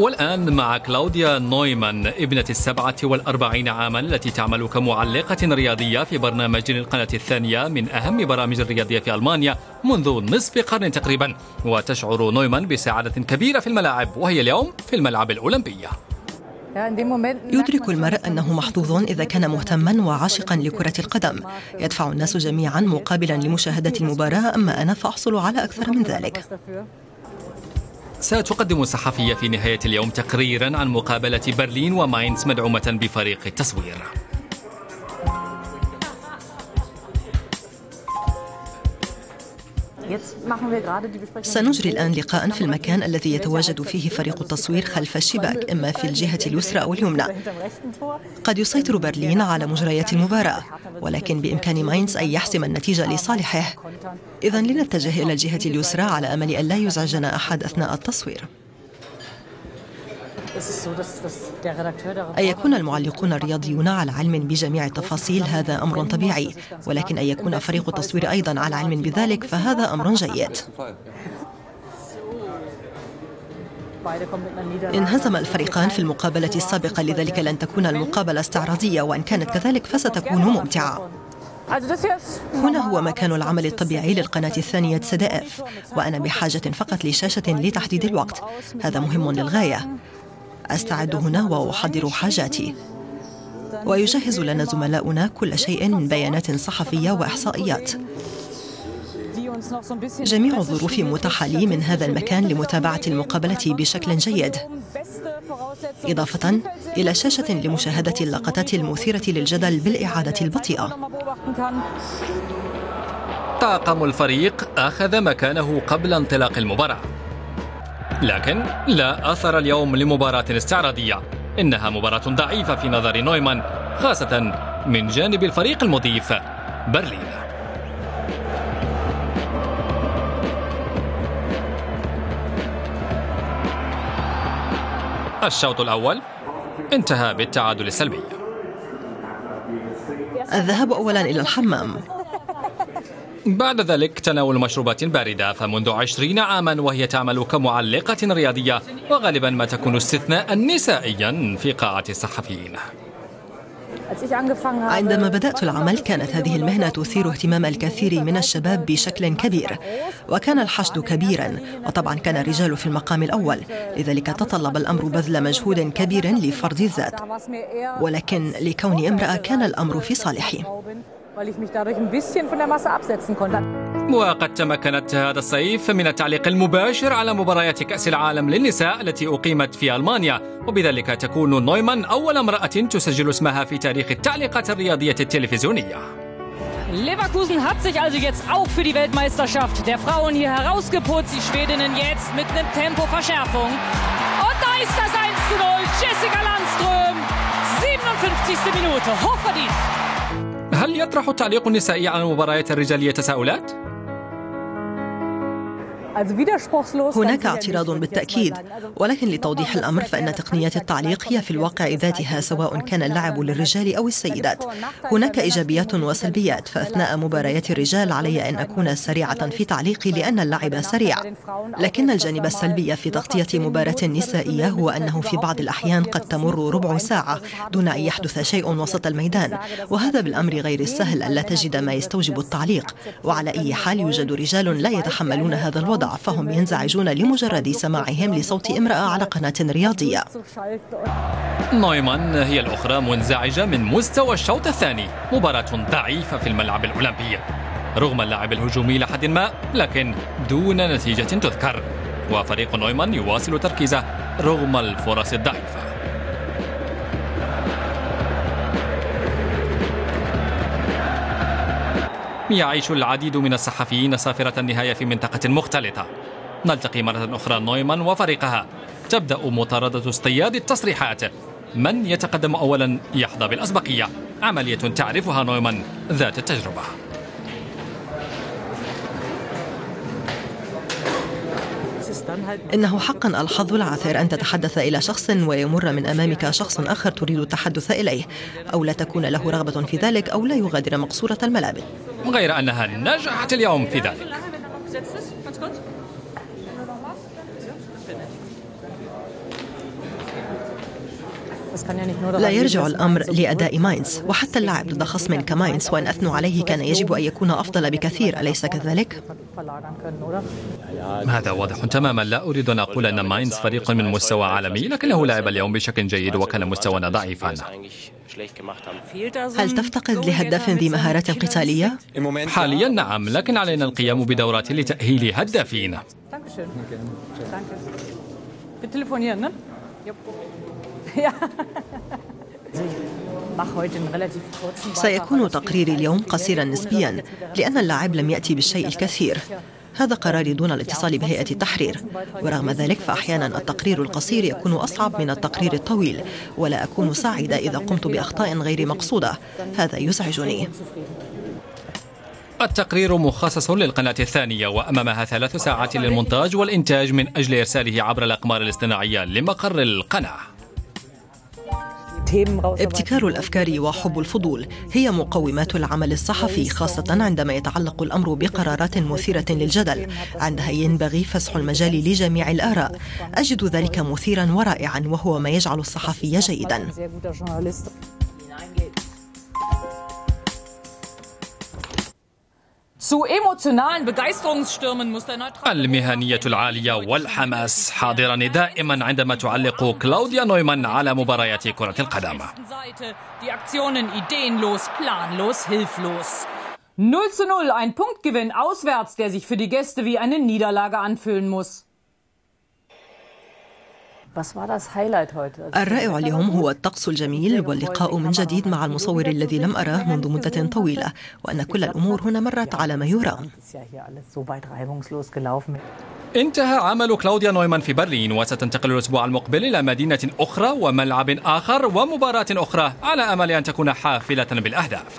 والآن مع كلاوديا نويمان ابنة السبعة والأربعين عاما التي تعمل كمعلقة رياضية في برنامج القناة الثانية من أهم برامج الرياضية في ألمانيا منذ نصف قرن تقريبا. وتشعر نويمان بسعادة كبيرة في الملاعب وهي اليوم في الملعب الأولمبية. يدرك المرء أنه محظوظ إذا كان مهتما وعاشقا لكرة القدم. يدفع الناس جميعا مقابلا لمشاهدة المباراة أما أنا فأحصل على أكثر من ذلك. ستقدم الصحفية في نهاية اليوم تقريرا عن مقابلة برلين وماينز مدعومة بفريق التصوير. سنجري الآن لقاء في المكان الذي يتواجد فيه فريق التصوير خلف الشباك إما في الجهة اليسرى أو اليمنى. قد يسيطر برلين على مجريات المباراة ولكن بإمكان ماينز أن يحسم النتيجة لصالحه. إذا لنتجه إلى الجهة اليسرى على أمل أن لا يزعجنا أحد أثناء التصوير. أن يكون المعلقون الرياضيون على علم بجميع التفاصيل؟ هذا أمر طبيعي ولكن أن يكون فريق التصوير أيضا على علم بذلك فهذا أمر جيد. انهزم الفريقان في المقابلة السابقة لذلك لن تكون المقابلة استعراضية وإن كانت كذلك فستكون ممتعة. هنا هو مكان العمل الطبيعي للقناة الثانية سدائف وأنا بحاجة فقط لشاشة لتحديد الوقت. هذا مهم للغاية. أستعد هنا وأحضر حاجاتي. ويجهز لنا زملاؤنا كل شيء من بيانات صحفية وإحصائيات. جميع الظروف متاحة لي من هذا المكان لمتابعة المقابلة بشكل جيد. إضافة إلى شاشة لمشاهدة اللقطات المثيرة للجدل بالإعادة البطيئة. طاقم الفريق أخذ مكانه قبل انطلاق المباراة. لكن لا أثر اليوم لمباراة استعراضية. إنها مباراة ضعيفة في نظر نويمان خاصة من جانب الفريق المضيف برلين. الشوط الأول انتهى بالتعادل السلبي. الذهاب أولا إلى الحمام. بعد ذلك تناول مشروبات باردة فمنذ عشرين عاما وهي تعمل كمعلقة رياضية وغالبا ما تكون استثناء نسائيا في قاعة الصحفيين. عندما بدأت العمل كانت هذه المهنة تثير اهتمام الكثير من الشباب بشكل كبير وكان الحشد كبيرا وطبعا كان الرجال في المقام الأول لذلك تطلب الأمر بذل مجهود كبير لفرض الذات ولكن لكوني امرأة كان الأمر في صالحي weil ich mich dadurch ein bisschen von der Masse absetzen konnte. وقد تمكنت هذا الصيف من التعليق المباشر على مباريات كأس العالم للنساء التي أقيمت في ألمانيا وبذلك تكون نويمان أول امرأة تسجل اسمها في تاريخ التعليقات الرياضية التلفزيونية Leverkusen hat sich also jetzt auch für die Weltmeisterschaft der Frauen hier herausgeputzt. Die Schwedinnen jetzt mit einem Tempoverschärfung. Und da ist das 1 zu 0. Jessica Landström. 57. Minute. Hochverdient. يطرح التعليق النسائي على المباريات الرجالية تساؤلات؟ هناك اعتراض بالتأكيد ولكن لتوضيح الأمر فإن تقنيات التعليق هي في الواقع ذاتها سواء كان اللعب للرجال أو السيدات. هناك إيجابيات وسلبيات فأثناء مباريات الرجال علي أن أكون سريعة في تعليقي لأن اللعب سريع. لكن الجانب السلبي في تغطية مباراة نسائية هو أنه في بعض الأحيان قد تمر ربع ساعة دون أن يحدث شيء وسط الميدان. وهذا بالأمر غير السهل ألا تجد ما يستوجب التعليق. وعلى أي حال يوجد رجال لا يتحملون هذا الوضع. فهم ينزعجون لمجرد سماعهم لصوت امرأة على قناة رياضية. نويمان هي الأخرى منزعجة من مستوى الشوط الثاني. مباراة ضعيفة في الملعب الأولمبي. رغم اللعب الهجومي لحد ما لكن دون نتيجة تذكر. وفريق نويمان يواصل تركيزه رغم الفرص الضعيفة. يعيش العديد من الصحفيين صافرة النهاية في منطقة مختلطة. نلتقي مرة أخرى نويمان وفريقها. تبدأ مطاردة اصطياد التصريحات. من يتقدم أولا؟ يحظى بالأسبقية. عملية تعرفها نويمان ذات التجربة إنه حقا ألحظ العاثر أن تتحدث إلى شخص ويمر من أمامك شخص آخر تريد التحدث إليه أو لا تكون له رغبة في ذلك أو لا يغادر مقصورة الملابس غير أنها نجحت اليوم في ذلك. لا يرجع الأمر لأداء ماينز وحتى اللعب ضد خصم كماينز وأن أثنوا عليه كان يجب أن يكون أفضل بكثير أليس كذلك؟ هذا واضح تماما لا أريد أن أقول أن ماينز فريق من مستوى عالمي لكنه لعب اليوم بشكل جيد وكان مستوانا ضعيفا هل تفتقد لهداف ذي مهارات قتالية؟ حاليا نعم لكن علينا القيام بدورات لتأهيل هدافين سيكون تقريري اليوم قصيرا نسبيا لأن اللاعب لم يأتي بالشيء الكثير. هذا قراري دون الاتصال بهيئة التحرير. ورغم ذلك فأحيانا التقرير القصير يكون أصعب من التقرير الطويل ولا أكون سعيدة إذا قمت بأخطاء غير مقصودة. هذا يزعجني. التقرير مخصص للقناة الثانية وأمامها ثلاث ساعات للمونتاج والإنتاج من أجل إرساله عبر الأقمار الاصطناعية لمقر القناة. ابتكار الأفكار وحب الفضول هي مقومات العمل الصحفي خاصة عندما يتعلق الأمر بقرارات مثيرة للجدل. عندها ينبغي فسح المجال لجميع الآراء. أجد ذلك مثيرا ورائعا وهو ما يجعل الصحفي جيدا. Zu emotionalen Begeisterungsstürmen muss der المهنية العالية والحماس حاضران دائما عندما تعلق كلاوديا نويمان على مباريات كرة القدم. Die Aktionen ideenlos, planlos, hilflos. 0 zu 0, ein Punktgewinn auswärts, der sich für die Gäste wie eine Niederlage anfühlen muss. الرائع اليوم هو الطقس الجميل واللقاء من جديد مع المصور الذي لم أراه منذ مدة طويلة وأن كل الأمور هنا مرت على ما يرام. انتهى عمل كلاوديا نويمان في برلين وستنتقل الأسبوع المقبل إلى مدينة أخرى وملعب آخر ومباراة أخرى على أمل أن تكون حافلة بالأهداف.